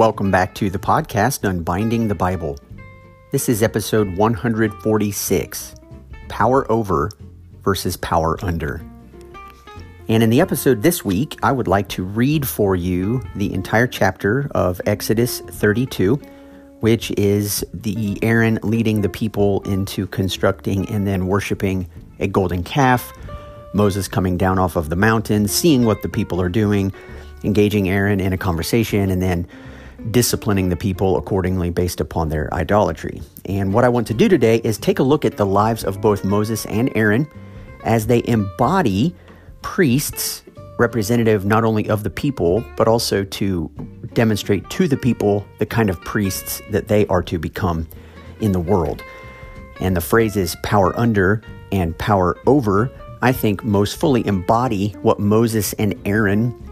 Welcome back to the podcast Unbinding the Bible. This is episode 146 Power Over versus Power Under. And in the episode this week, I would like to read for you the entire chapter of Exodus 32, which is the Aaron leading the people into constructing and then worshiping a golden calf. Moses coming down off of the mountain, seeing what the people are doing, engaging Aaron in a conversation, and then disciplining the people accordingly based upon their idolatry. And what I want to do today is take a look at the lives of both Moses and Aaron as they embody priests, representative not only of the people, but also to demonstrate to the people the kind of priests that they are to become in the world. And the phrases power under and power over, I think, most fully embody what Moses and Aaron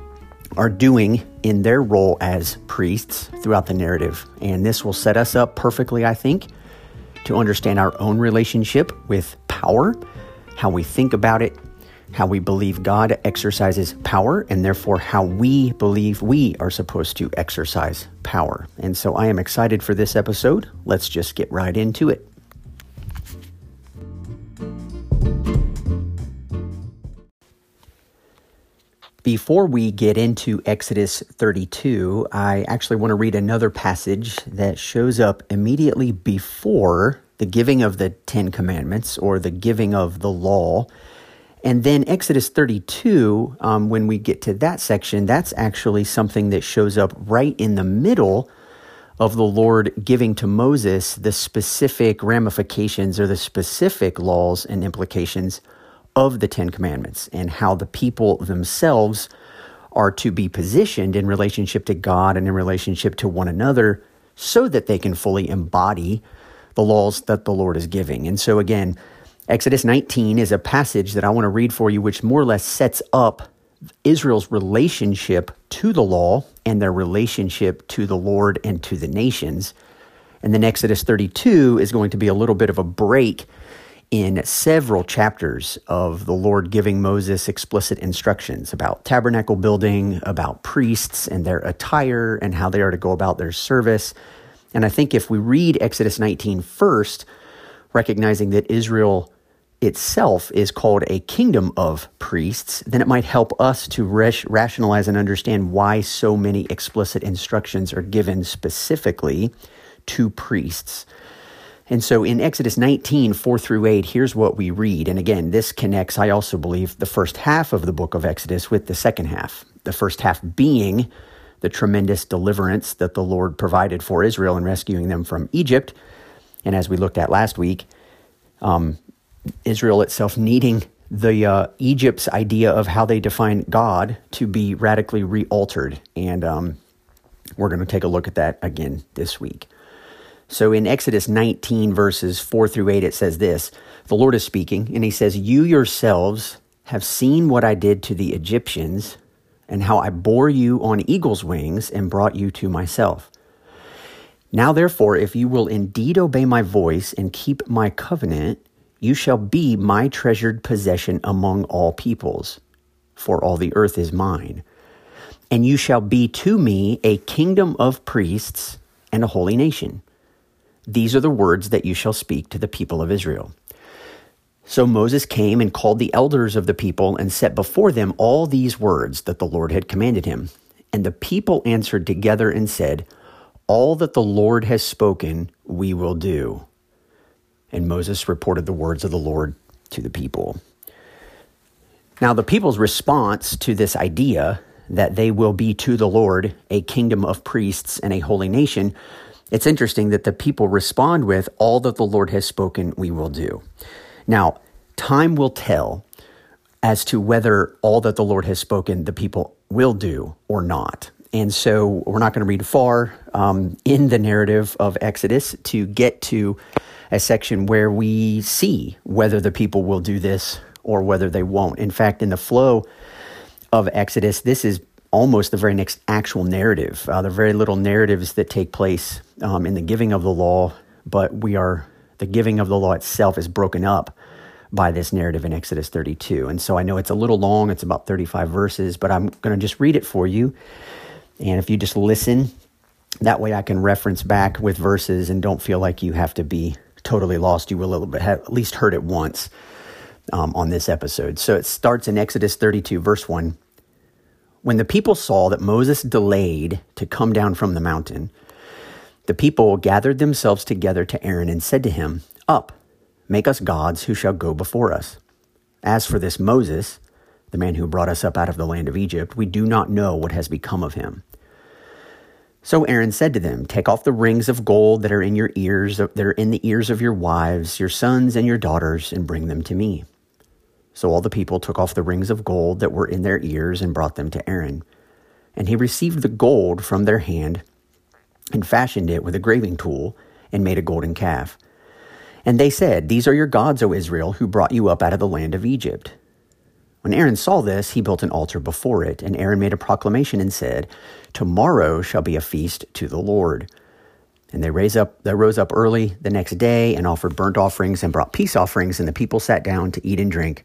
are doing in their role as priests throughout the narrative. And this will set us up perfectly, I think, to understand our own relationship with power, how we think about it, how we believe God exercises power, and therefore how we believe we are supposed to exercise power. And so I am excited for this episode. Let's just get right into it. Before we get into Exodus 32, I actually want to read another passage that shows up immediately before the giving of the Ten Commandments or the giving of the law. And then Exodus 32, um, when we get to that section, that's actually something that shows up right in the middle of the Lord giving to Moses the specific ramifications or the specific laws and implications of the Ten Commandments and how the people themselves are to be positioned in relationship to God and in relationship to one another so that they can fully embody the laws that the Lord is giving. And so, again, Exodus 19 is a passage that I want to read for you, which more or less sets up Israel's relationship to the law and their relationship to the Lord and to the nations. And then Exodus 32 is going to be a little bit of a break in several chapters of the Lord giving Moses explicit instructions about tabernacle building, about priests and their attire, and how they are to go about their service. And I think if we read Exodus 19 first, recognizing that Israel itself is called a kingdom of priests, then it might help us to rationalize and understand why so many explicit instructions are given specifically to priests. And so in Exodus 19, 4 through 8, here's what we read. And again, this connects, I also believe, the first half of the book of Exodus with the second half. The first half being the tremendous deliverance that the Lord provided for Israel in rescuing them from Egypt. And as we looked at last week, um, Israel itself needing the uh, Egypt's idea of how they define God to be radically re-altered. And um, we're going to take a look at that again this week. So in Exodus 19, verses 4 through 8, it says this The Lord is speaking, and he says, You yourselves have seen what I did to the Egyptians, and how I bore you on eagle's wings and brought you to myself. Now, therefore, if you will indeed obey my voice and keep my covenant, you shall be my treasured possession among all peoples, for all the earth is mine. And you shall be to me a kingdom of priests and a holy nation. These are the words that you shall speak to the people of Israel. So Moses came and called the elders of the people and set before them all these words that the Lord had commanded him. And the people answered together and said, All that the Lord has spoken, we will do. And Moses reported the words of the Lord to the people. Now, the people's response to this idea that they will be to the Lord a kingdom of priests and a holy nation it's interesting that the people respond with, All that the Lord has spoken, we will do. Now, time will tell as to whether all that the Lord has spoken, the people will do or not. And so we're not going to read far um, in the narrative of Exodus to get to a section where we see whether the people will do this or whether they won't. In fact, in the flow of Exodus, this is almost the very next actual narrative. Uh, there are very little narratives that take place um, in the giving of the law, but we are the giving of the law itself is broken up by this narrative in Exodus 32. And so I know it's a little long, it's about 35 verses, but I'm going to just read it for you. And if you just listen That way I can reference back with verses and don't feel like you have to be totally lost. You will a little have at least heard it once um, on this episode. So it starts in Exodus 32, verse 1. When the people saw that Moses delayed to come down from the mountain, the people gathered themselves together to Aaron and said to him, Up, make us gods who shall go before us. As for this Moses, the man who brought us up out of the land of Egypt, we do not know what has become of him. So Aaron said to them, Take off the rings of gold that are in your ears, that are in the ears of your wives, your sons, and your daughters, and bring them to me. So all the people took off the rings of gold that were in their ears and brought them to Aaron. And he received the gold from their hand and fashioned it with a graving tool and made a golden calf. And they said, These are your gods, O Israel, who brought you up out of the land of Egypt. When Aaron saw this, he built an altar before it, and Aaron made a proclamation and said, Tomorrow shall be a feast to the Lord. And they raise up they rose up early the next day and offered burnt offerings and brought peace offerings, and the people sat down to eat and drink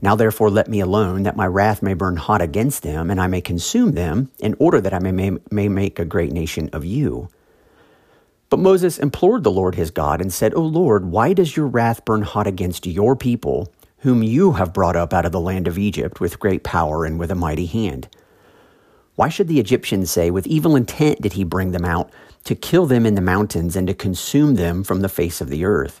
Now therefore let me alone, that my wrath may burn hot against them, and I may consume them, in order that I may, may, may make a great nation of you. But Moses implored the Lord his God and said, O Lord, why does your wrath burn hot against your people, whom you have brought up out of the land of Egypt with great power and with a mighty hand? Why should the Egyptians say, With evil intent did he bring them out, to kill them in the mountains and to consume them from the face of the earth?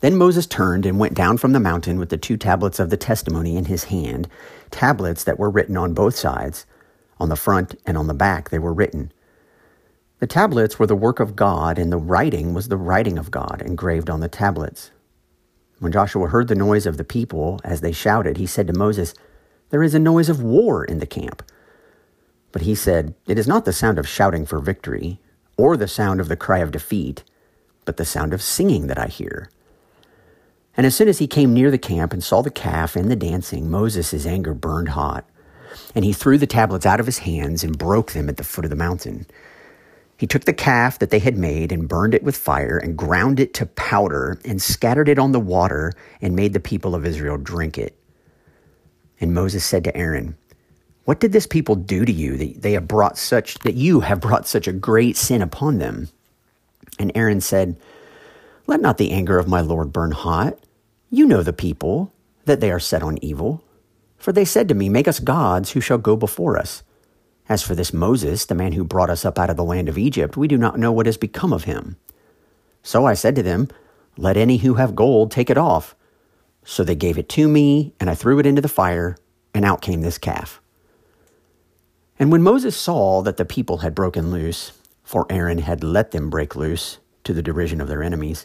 Then Moses turned and went down from the mountain with the two tablets of the testimony in his hand, tablets that were written on both sides. On the front and on the back they were written. The tablets were the work of God, and the writing was the writing of God engraved on the tablets. When Joshua heard the noise of the people as they shouted, he said to Moses, There is a noise of war in the camp. But he said, It is not the sound of shouting for victory, or the sound of the cry of defeat, but the sound of singing that I hear. And as soon as he came near the camp and saw the calf and the dancing, Moses' anger burned hot. And he threw the tablets out of his hands and broke them at the foot of the mountain. He took the calf that they had made and burned it with fire and ground it to powder and scattered it on the water and made the people of Israel drink it. And Moses said to Aaron, What did this people do to you that they have brought such that you have brought such a great sin upon them? And Aaron said, Let not the anger of my Lord burn hot. You know the people, that they are set on evil. For they said to me, Make us gods who shall go before us. As for this Moses, the man who brought us up out of the land of Egypt, we do not know what has become of him. So I said to them, Let any who have gold take it off. So they gave it to me, and I threw it into the fire, and out came this calf. And when Moses saw that the people had broken loose, for Aaron had let them break loose to the derision of their enemies,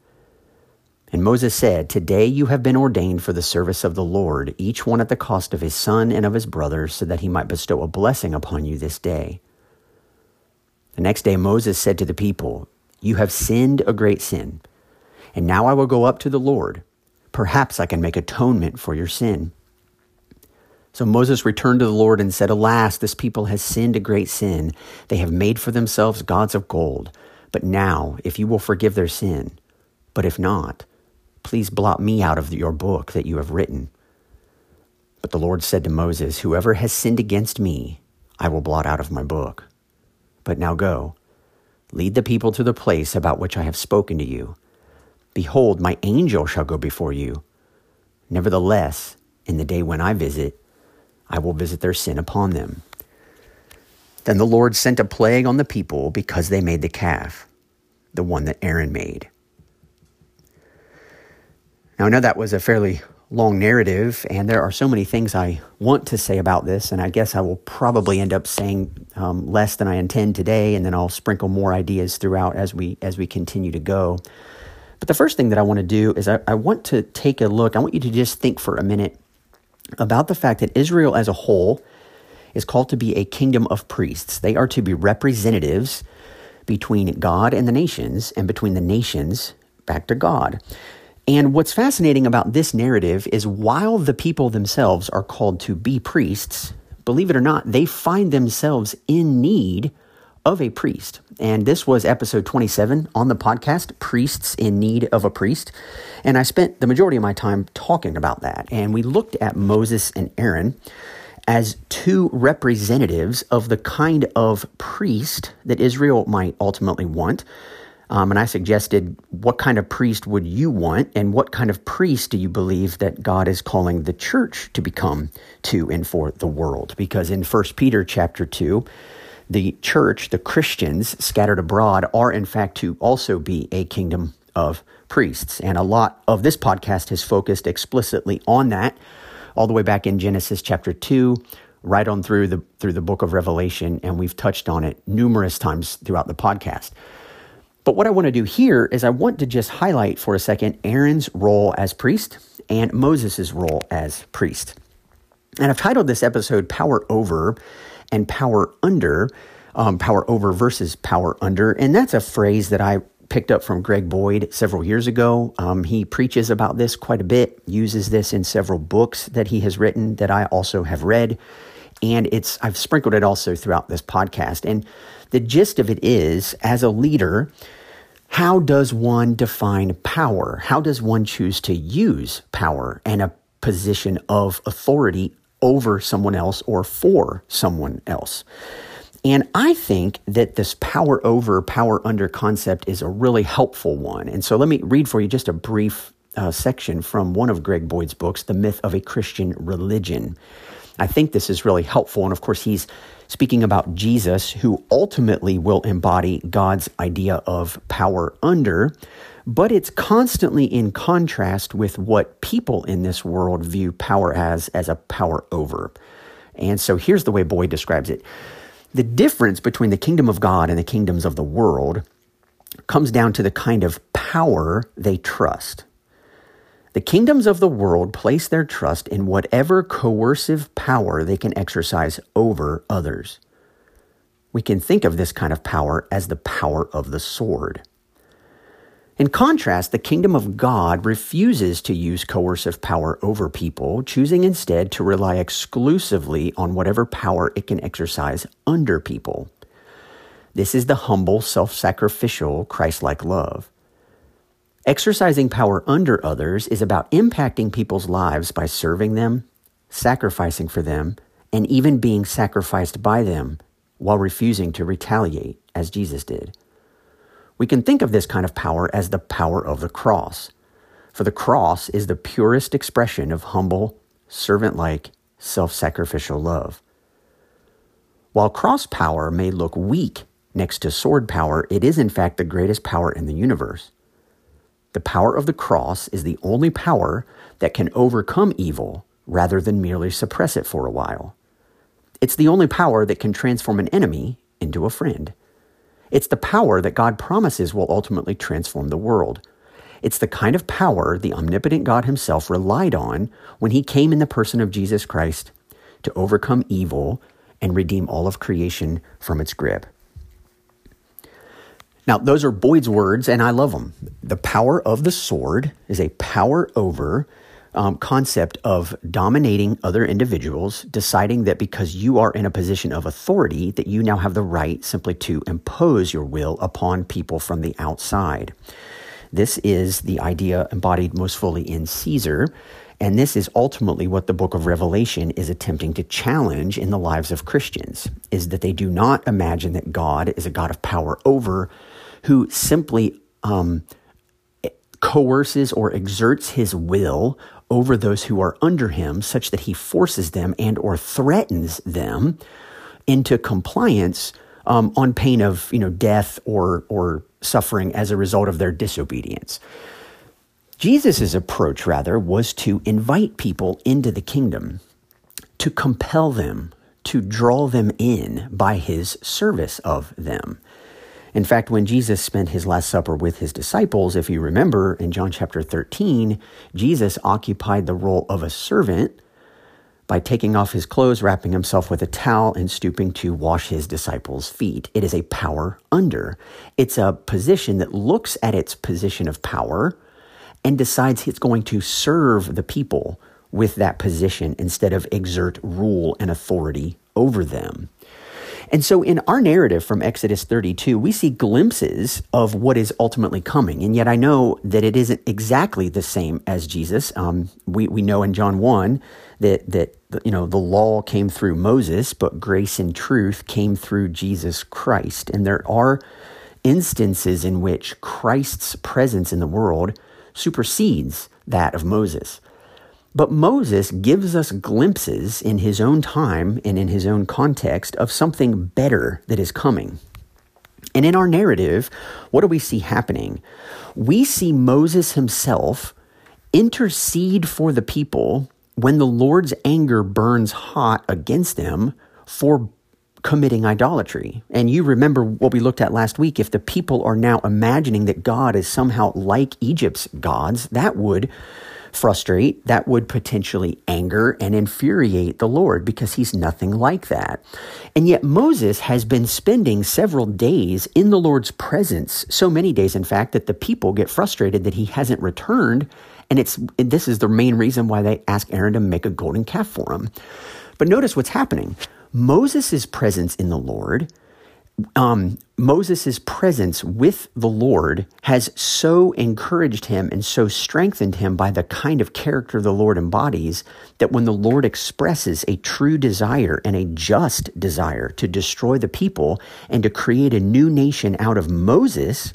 And Moses said, Today you have been ordained for the service of the Lord, each one at the cost of his son and of his brothers, so that he might bestow a blessing upon you this day. The next day Moses said to the people, You have sinned a great sin, and now I will go up to the Lord. Perhaps I can make atonement for your sin. So Moses returned to the Lord and said, Alas, this people has sinned a great sin. They have made for themselves gods of gold. But now, if you will forgive their sin, but if not, Please blot me out of your book that you have written. But the Lord said to Moses, Whoever has sinned against me, I will blot out of my book. But now go, lead the people to the place about which I have spoken to you. Behold, my angel shall go before you. Nevertheless, in the day when I visit, I will visit their sin upon them. Then the Lord sent a plague on the people because they made the calf, the one that Aaron made. Now, I know that was a fairly long narrative, and there are so many things I want to say about this, and I guess I will probably end up saying um, less than I intend today, and then I'll sprinkle more ideas throughout as we as we continue to go. But the first thing that I want to do is I, I want to take a look. I want you to just think for a minute about the fact that Israel as a whole is called to be a kingdom of priests. They are to be representatives between God and the nations, and between the nations back to God. And what's fascinating about this narrative is while the people themselves are called to be priests, believe it or not, they find themselves in need of a priest. And this was episode 27 on the podcast, Priests in Need of a Priest. And I spent the majority of my time talking about that. And we looked at Moses and Aaron as two representatives of the kind of priest that Israel might ultimately want. Um, and I suggested, what kind of priest would you want, and what kind of priest do you believe that God is calling the church to become to and for the world? Because in 1 Peter chapter 2, the church, the Christians scattered abroad, are in fact to also be a kingdom of priests. And a lot of this podcast has focused explicitly on that, all the way back in Genesis chapter 2, right on through the through the book of Revelation, and we've touched on it numerous times throughout the podcast. But what I want to do here is I want to just highlight for a second Aaron's role as priest and Moses' role as priest. And I've titled this episode Power Over and Power Under, um, Power Over versus Power Under. And that's a phrase that I picked up from Greg Boyd several years ago. Um, he preaches about this quite a bit, uses this in several books that he has written that I also have read. And it's I've sprinkled it also throughout this podcast. And the gist of it is, as a leader, how does one define power? How does one choose to use power and a position of authority over someone else or for someone else? And I think that this power over, power under concept is a really helpful one. And so let me read for you just a brief uh, section from one of Greg Boyd's books, The Myth of a Christian Religion. I think this is really helpful. And of course, he's speaking about Jesus, who ultimately will embody God's idea of power under, but it's constantly in contrast with what people in this world view power as, as a power over. And so here's the way Boyd describes it the difference between the kingdom of God and the kingdoms of the world comes down to the kind of power they trust. The kingdoms of the world place their trust in whatever coercive power they can exercise over others. We can think of this kind of power as the power of the sword. In contrast, the kingdom of God refuses to use coercive power over people, choosing instead to rely exclusively on whatever power it can exercise under people. This is the humble, self sacrificial, Christ like love. Exercising power under others is about impacting people's lives by serving them, sacrificing for them, and even being sacrificed by them while refusing to retaliate, as Jesus did. We can think of this kind of power as the power of the cross, for the cross is the purest expression of humble, servant like, self sacrificial love. While cross power may look weak next to sword power, it is in fact the greatest power in the universe. The power of the cross is the only power that can overcome evil rather than merely suppress it for a while. It's the only power that can transform an enemy into a friend. It's the power that God promises will ultimately transform the world. It's the kind of power the omnipotent God Himself relied on when He came in the person of Jesus Christ to overcome evil and redeem all of creation from its grip. Now, those are Boyd's words, and I love them. The power of the sword is a power over um, concept of dominating other individuals, deciding that because you are in a position of authority, that you now have the right simply to impose your will upon people from the outside. This is the idea embodied most fully in Caesar. And this is ultimately what the book of Revelation is attempting to challenge in the lives of Christians is that they do not imagine that God is a God of power over who simply um, coerces or exerts his will over those who are under him such that he forces them and or threatens them into compliance um, on pain of you know death or or suffering as a result of their disobedience. Jesus' approach, rather, was to invite people into the kingdom, to compel them, to draw them in by his service of them. In fact, when Jesus spent his Last Supper with his disciples, if you remember in John chapter 13, Jesus occupied the role of a servant by taking off his clothes, wrapping himself with a towel, and stooping to wash his disciples' feet. It is a power under. It's a position that looks at its position of power and decides it's going to serve the people with that position instead of exert rule and authority over them. And so in our narrative from Exodus 32, we see glimpses of what is ultimately coming. And yet I know that it isn't exactly the same as Jesus. Um, we, we know in John 1 that, that, you know, the law came through Moses, but grace and truth came through Jesus Christ. And there are instances in which Christ's presence in the world supersedes that of Moses. But Moses gives us glimpses in his own time and in his own context of something better that is coming. And in our narrative, what do we see happening? We see Moses himself intercede for the people when the Lord's anger burns hot against them for committing idolatry. And you remember what we looked at last week. If the people are now imagining that God is somehow like Egypt's gods, that would frustrate, that would potentially anger and infuriate the Lord because he's nothing like that. And yet Moses has been spending several days in the Lord's presence, so many days, in fact, that the people get frustrated that he hasn't returned. And it's this is the main reason why they ask Aaron to make a golden calf for him. But notice what's happening. Moses' presence in the Lord um, Moses' presence with the Lord has so encouraged him and so strengthened him by the kind of character the Lord embodies that when the Lord expresses a true desire and a just desire to destroy the people and to create a new nation out of Moses,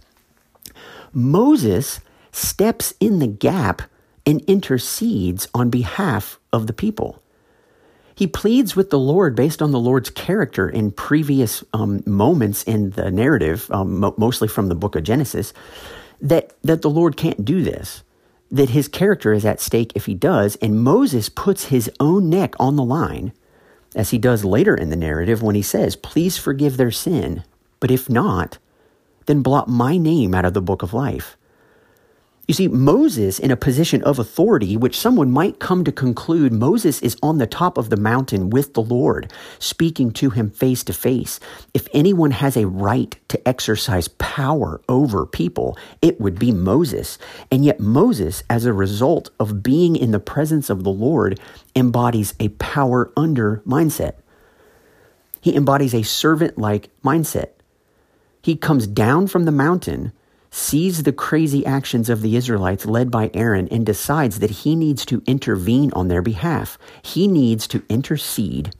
Moses steps in the gap and intercedes on behalf of the people. He pleads with the Lord based on the Lord's character in previous um, moments in the narrative, um, mo- mostly from the book of Genesis, that, that the Lord can't do this, that his character is at stake if he does. And Moses puts his own neck on the line, as he does later in the narrative when he says, Please forgive their sin, but if not, then blot my name out of the book of life. You see, Moses, in a position of authority, which someone might come to conclude Moses is on the top of the mountain with the Lord, speaking to him face to face. If anyone has a right to exercise power over people, it would be Moses. And yet, Moses, as a result of being in the presence of the Lord, embodies a power under mindset. He embodies a servant like mindset. He comes down from the mountain sees the crazy actions of the Israelites led by Aaron and decides that he needs to intervene on their behalf. He needs to intercede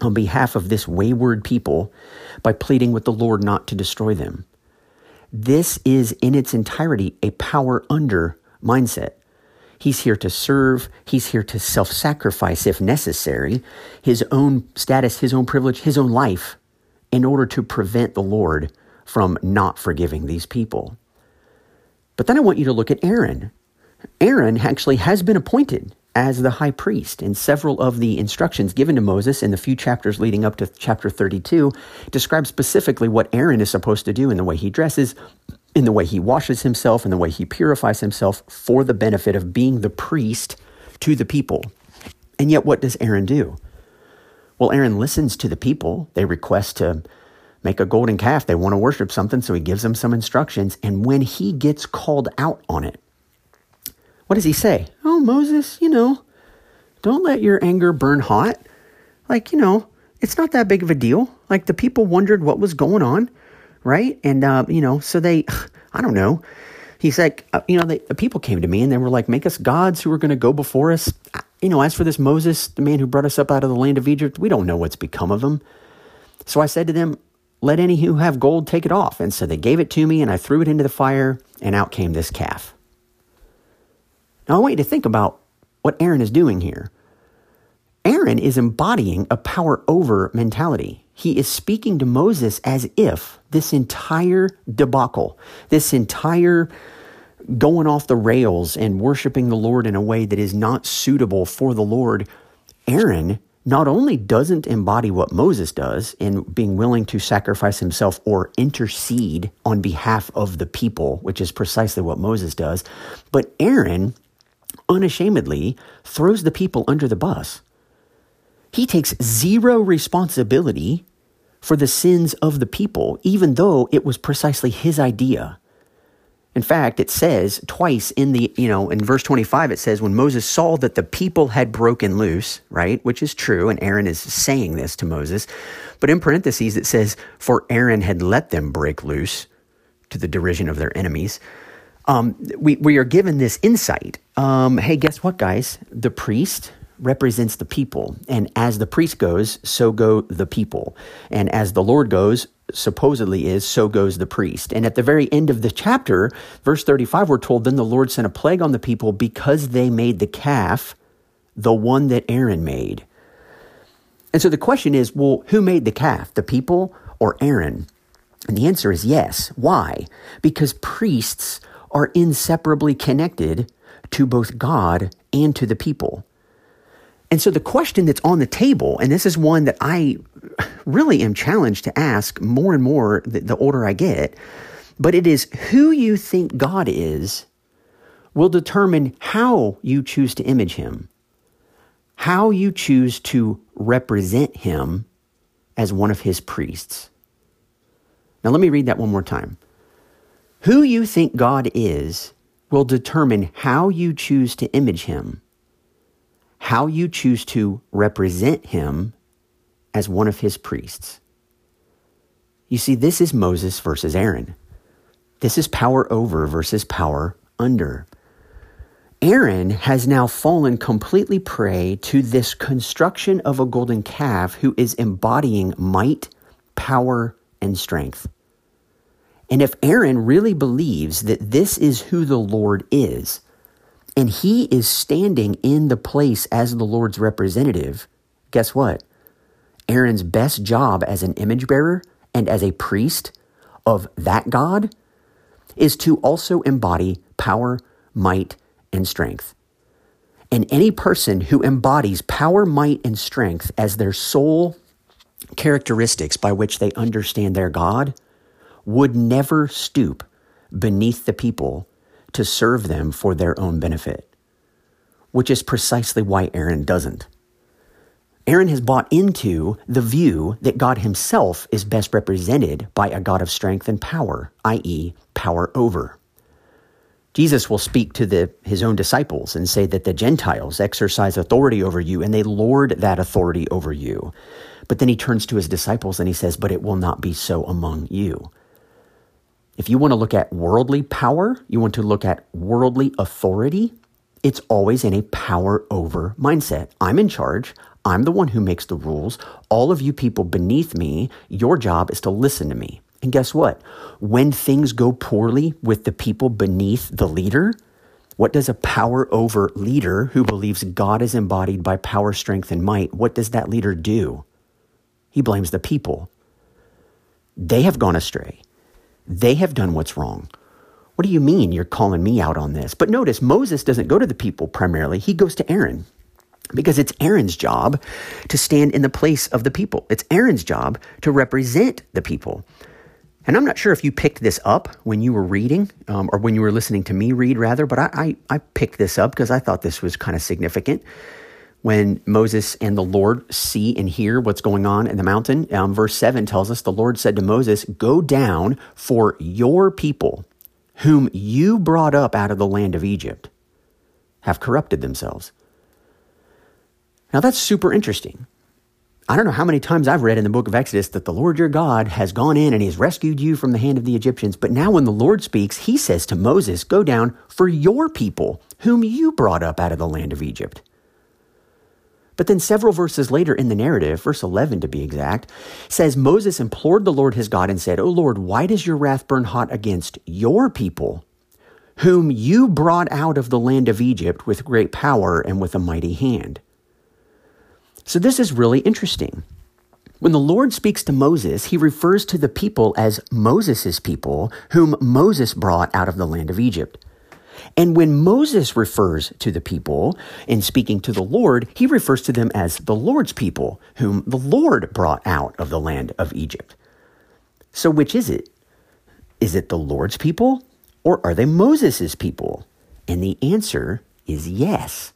on behalf of this wayward people by pleading with the Lord not to destroy them. This is in its entirety a power under mindset. He's here to serve. He's here to self sacrifice if necessary, his own status, his own privilege, his own life, in order to prevent the Lord from not forgiving these people. But then I want you to look at Aaron. Aaron actually has been appointed as the high priest, and several of the instructions given to Moses in the few chapters leading up to chapter 32 describe specifically what Aaron is supposed to do in the way he dresses, in the way he washes himself, in the way he purifies himself for the benefit of being the priest to the people. And yet, what does Aaron do? Well, Aaron listens to the people. They request to make a golden calf. They want to worship something, so he gives them some instructions. And when he gets called out on it, what does he say? Oh, Moses, you know, don't let your anger burn hot. Like, you know, it's not that big of a deal. Like, the people wondered what was going on, right? And, uh, you know, so they, I don't know, He's like, uh, you know, the, the people came to me and they were like, make us gods who are going to go before us. You know, as for this Moses, the man who brought us up out of the land of Egypt, we don't know what's become of him. So I said to them, let any who have gold take it off. And so they gave it to me and I threw it into the fire and out came this calf. Now I want you to think about what Aaron is doing here. Aaron is embodying a power over mentality. He is speaking to Moses as if this entire debacle, this entire going off the rails and worshiping the Lord in a way that is not suitable for the Lord, Aaron not only doesn't embody what Moses does in being willing to sacrifice himself or intercede on behalf of the people, which is precisely what Moses does, but Aaron unashamedly throws the people under the bus. He takes zero responsibility for the sins of the people, even though it was precisely his idea. In fact, it says twice in the, you know, in verse 25, it says, when Moses saw that the people had broken loose, right, which is true, and Aaron is saying this to Moses. But in parentheses, it says, for Aaron had let them break loose to the derision of their enemies. Um, we, we are given this insight. Um, hey, guess what, guys? The priest, represents the people. And as the priest goes, so go the people. And as the Lord goes, supposedly is, so goes the priest. And at the very end of the chapter, verse 35, we're told, Then the Lord sent a plague on the people because they made the calf, the one that Aaron made. And so the question is, well, who made the calf, the people or Aaron? And the answer is yes. Why? Because priests are inseparably connected to both God and to the people. And so the question that's on the table, and this is one that I really am challenged to ask more and more the, the older I get, but it is who you think God is will determine how you choose to image him, how you choose to represent him as one of his priests. Now, let me read that one more time. Who you think God is will determine how you choose to image him how you choose to represent him as one of his priests. You see, this is Moses versus Aaron. This is power over versus power under. Aaron has now fallen completely prey to this construction of a golden calf who is embodying might, power, and strength. And if Aaron really believes that this is who the Lord is, and he is standing in the place as the Lord's representative, guess what? Aaron's best job as an image bearer and as a priest of that God is to also embody power, might, and strength. And any person who embodies power, might, and strength as their sole characteristics by which they understand their God would never stoop beneath the people to serve them for their own benefit, which is precisely why Aaron doesn't. Aaron has bought into the view that God himself is best represented by a God of strength and power, i.e., power over. Jesus will speak to the, his own disciples and say that the Gentiles exercise authority over you and they lord that authority over you. But then he turns to his disciples and he says, But it will not be so among you. If you want to look at worldly power, you want to look at worldly authority, it's always in a power over mindset. I'm in charge. I'm the one who makes the rules. All of you people beneath me, your job is to listen to me. And guess what? When things go poorly with the people beneath the leader, what does a power over leader who believes God is embodied by power, strength, and might, what does that leader do? He blames the people. They have gone astray. They have done what's wrong. What do you mean you're calling me out on this? But notice Moses doesn't go to the people primarily, he goes to Aaron because it's Aaron's job to stand in the place of the people. It's Aaron's job to represent the people. And I'm not sure if you picked this up when you were reading um, or when you were listening to me read, rather, but I, I, I picked this up because I thought this was kind of significant when Moses and the Lord see and hear what's going on in the mountain. Um, verse 7 tells us the Lord said to Moses, Go down, for your people, whom you brought up out of the land of Egypt, have corrupted themselves. Now that's super interesting. I don't know how many times I've read in the book of Exodus that the Lord your God has gone in and he's rescued you from the hand of the Egyptians. But now when the Lord speaks, he says to Moses, Go down for your people, whom you brought up out of the land of Egypt. But then several verses later in the narrative, verse 11 to be exact, says Moses implored the Lord his God and said, O Lord, why does your wrath burn hot against your people, whom you brought out of the land of Egypt with great power and with a mighty hand? So this is really interesting. When the Lord speaks to Moses, he refers to the people as Moses' people, whom Moses brought out of the land of Egypt. And when Moses refers to the people in speaking to the Lord, he refers to them as the Lord's people, whom the Lord brought out of the land of Egypt. So, which is it? Is it the Lord's people or are they Moses' people? And the answer is yes.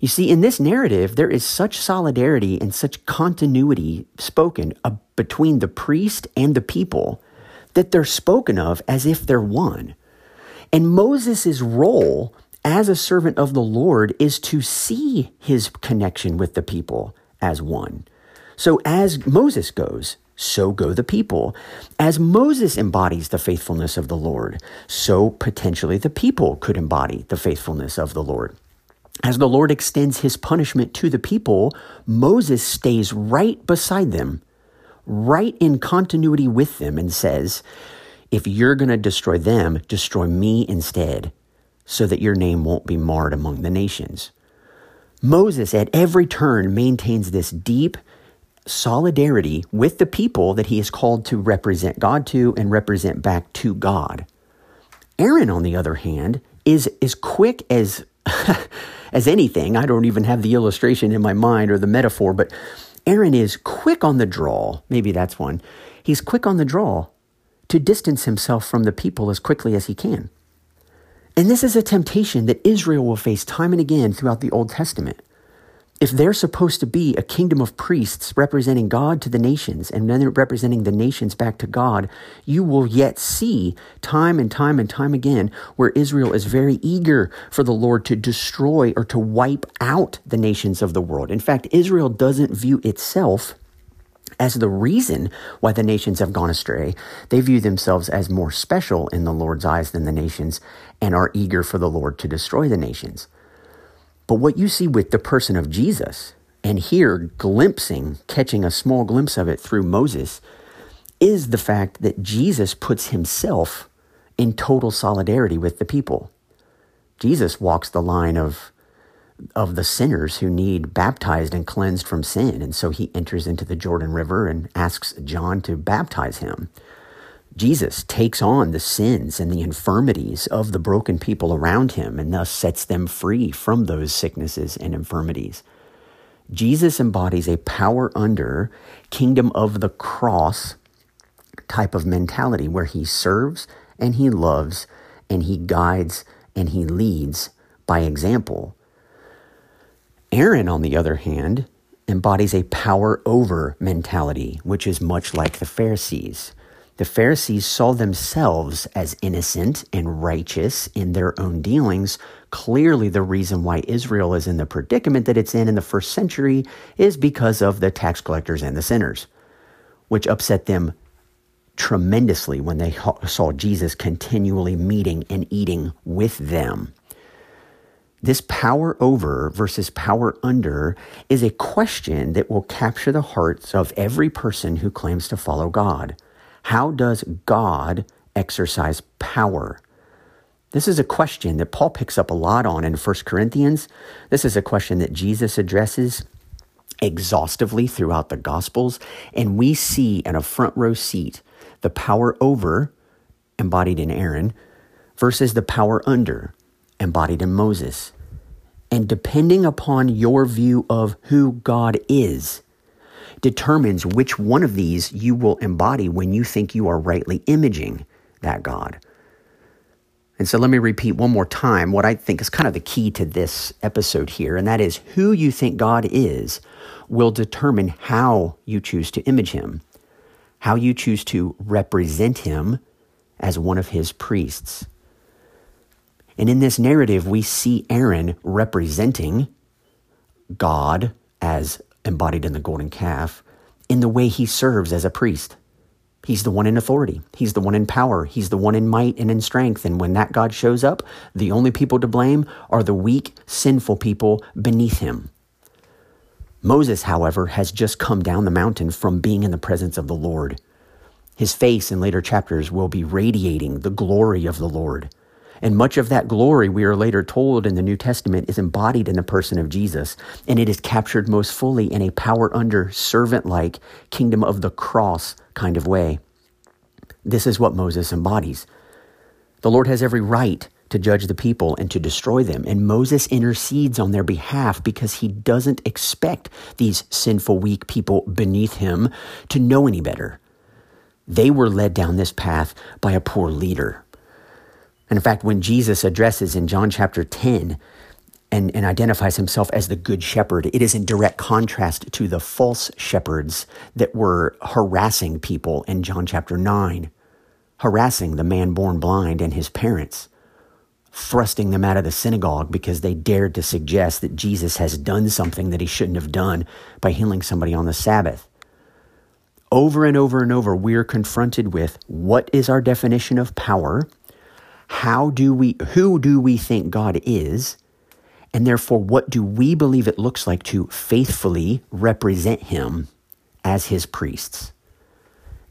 You see, in this narrative, there is such solidarity and such continuity spoken between the priest and the people that they're spoken of as if they're one. And Moses' role as a servant of the Lord is to see his connection with the people as one. So as Moses goes, so go the people. As Moses embodies the faithfulness of the Lord, so potentially the people could embody the faithfulness of the Lord. As the Lord extends his punishment to the people, Moses stays right beside them, right in continuity with them, and says, If you're going to destroy them, destroy me instead, so that your name won't be marred among the nations. Moses, at every turn, maintains this deep solidarity with the people that he is called to represent God to and represent back to God. Aaron, on the other hand, is as quick as as anything. I don't even have the illustration in my mind or the metaphor, but Aaron is quick on the draw. Maybe that's one. He's quick on the draw to distance himself from the people as quickly as he can. And this is a temptation that Israel will face time and again throughout the Old Testament if they're supposed to be a kingdom of priests representing God to the nations and then representing the nations back to God, you will yet see time and time and time again where Israel is very eager for the Lord to destroy or to wipe out the nations of the world. In fact, Israel doesn't view itself as the reason why the nations have gone astray. They view themselves as more special in the Lord's eyes than the nations and are eager for the Lord to destroy the nations. But what you see with the person of Jesus, and here glimpsing, catching a small glimpse of it through Moses, is the fact that Jesus puts himself in total solidarity with the people. Jesus walks the line of of the sinners who need baptized and cleansed from sin. And so he enters into the Jordan River and asks John to baptize him. Jesus takes on the sins and the infirmities of the broken people around him and thus sets them free from those sicknesses and infirmities. Jesus embodies a power under kingdom of the cross type of mentality where he serves and he loves and he guides and he leads by example. Aaron, on the other hand, embodies a power over mentality, which is much like the Pharisees. The Pharisees saw themselves as innocent and righteous in their own dealings. Clearly, the reason why Israel is in the predicament that it's in in the first century is because of the tax collectors and the sinners, which upset them tremendously when they saw Jesus continually meeting and eating with them. This power over versus power under is a question that will capture the hearts of every person who claims to follow God. How does God exercise power? This is a question that Paul picks up a lot on in 1 Corinthians. This is a question that Jesus addresses exhaustively throughout the Gospels. And we see in a front row seat the power over, embodied in Aaron, versus the power under, embodied in Moses. And depending upon your view of who God is, determines which one of these you will embody when you think you are rightly imaging that God. And so let me repeat one more time what I think is kind of the key to this episode here, and that is who you think God is will determine how you choose to image him, how you choose to represent him as one of his priests. And in this narrative, we see Aaron representing God as embodied in the golden calf, in the way he serves as a priest. He's the one in authority. He's the one in power. He's the one in might and in strength. And when that God shows up, the only people to blame are the weak, sinful people beneath him. Moses, however, has just come down the mountain from being in the presence of the Lord. His face in later chapters will be radiating the glory of the Lord. And much of that glory, we are later told in the New Testament, is embodied in the person of Jesus. And it is captured most fully in a power under, servant like, kingdom of the cross kind of way. This is what Moses embodies. The Lord has every right to judge the people and to destroy them. And Moses intercedes on their behalf because he doesn't expect these sinful, weak people beneath him to know any better. They were led down this path by a poor leader. And in fact, when Jesus addresses in John chapter 10 and, and identifies himself as the good shepherd, it is in direct contrast to the false shepherds that were harassing people in John chapter 9, harassing the man born blind and his parents, thrusting them out of the synagogue because they dared to suggest that Jesus has done something that he shouldn't have done by healing somebody on the Sabbath. Over and over and over, we're confronted with what is our definition of power? How do we who do we think God is? And therefore, what do we believe it looks like to faithfully represent him as his priests?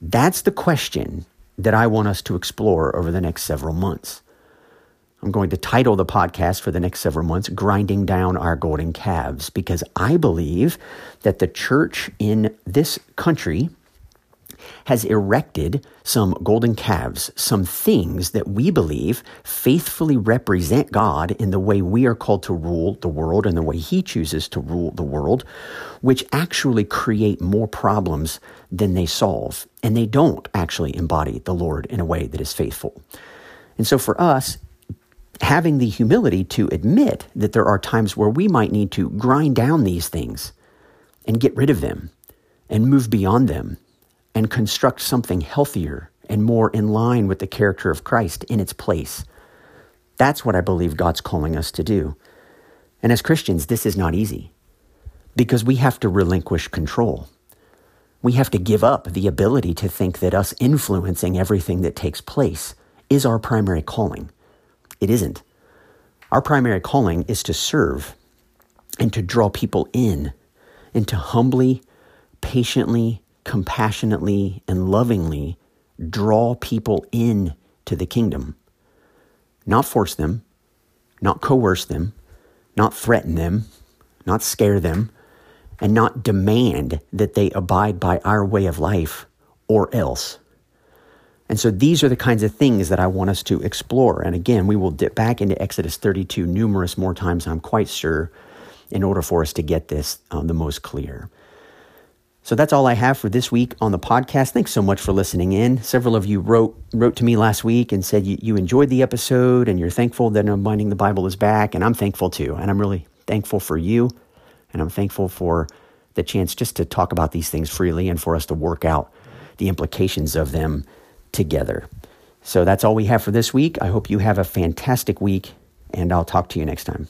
That's the question that I want us to explore over the next several months. I'm going to title the podcast for the next several months, Grinding Down Our Golden Calves, because I believe that the church in this country has erected some golden calves, some things that we believe faithfully represent God in the way we are called to rule the world and the way He chooses to rule the world, which actually create more problems than they solve. And they don't actually embody the Lord in a way that is faithful. And so for us, having the humility to admit that there are times where we might need to grind down these things and get rid of them and move beyond them and construct something healthier and more in line with the character of Christ in its place. That's what I believe God's calling us to do. And as Christians, this is not easy because we have to relinquish control. We have to give up the ability to think that us influencing everything that takes place is our primary calling. It isn't. Our primary calling is to serve and to draw people in and to humbly, patiently, compassionately and lovingly draw people in to the kingdom. Not force them, not coerce them, not threaten them, not scare them, and not demand that they abide by our way of life or else. And so these are the kinds of things that I want us to explore. And again, we will dip back into Exodus 32 numerous more times, I'm quite sure, in order for us to get this um, the most clear. So that's all I have for this week on the podcast. Thanks so much for listening in. Several of you wrote wrote to me last week and said you, you enjoyed the episode and you're thankful that Unbinding the Bible is back, and I'm thankful too. And I'm really thankful for you, and I'm thankful for the chance just to talk about these things freely and for us to work out the implications of them together. So that's all we have for this week. I hope you have a fantastic week, and I'll talk to you next time.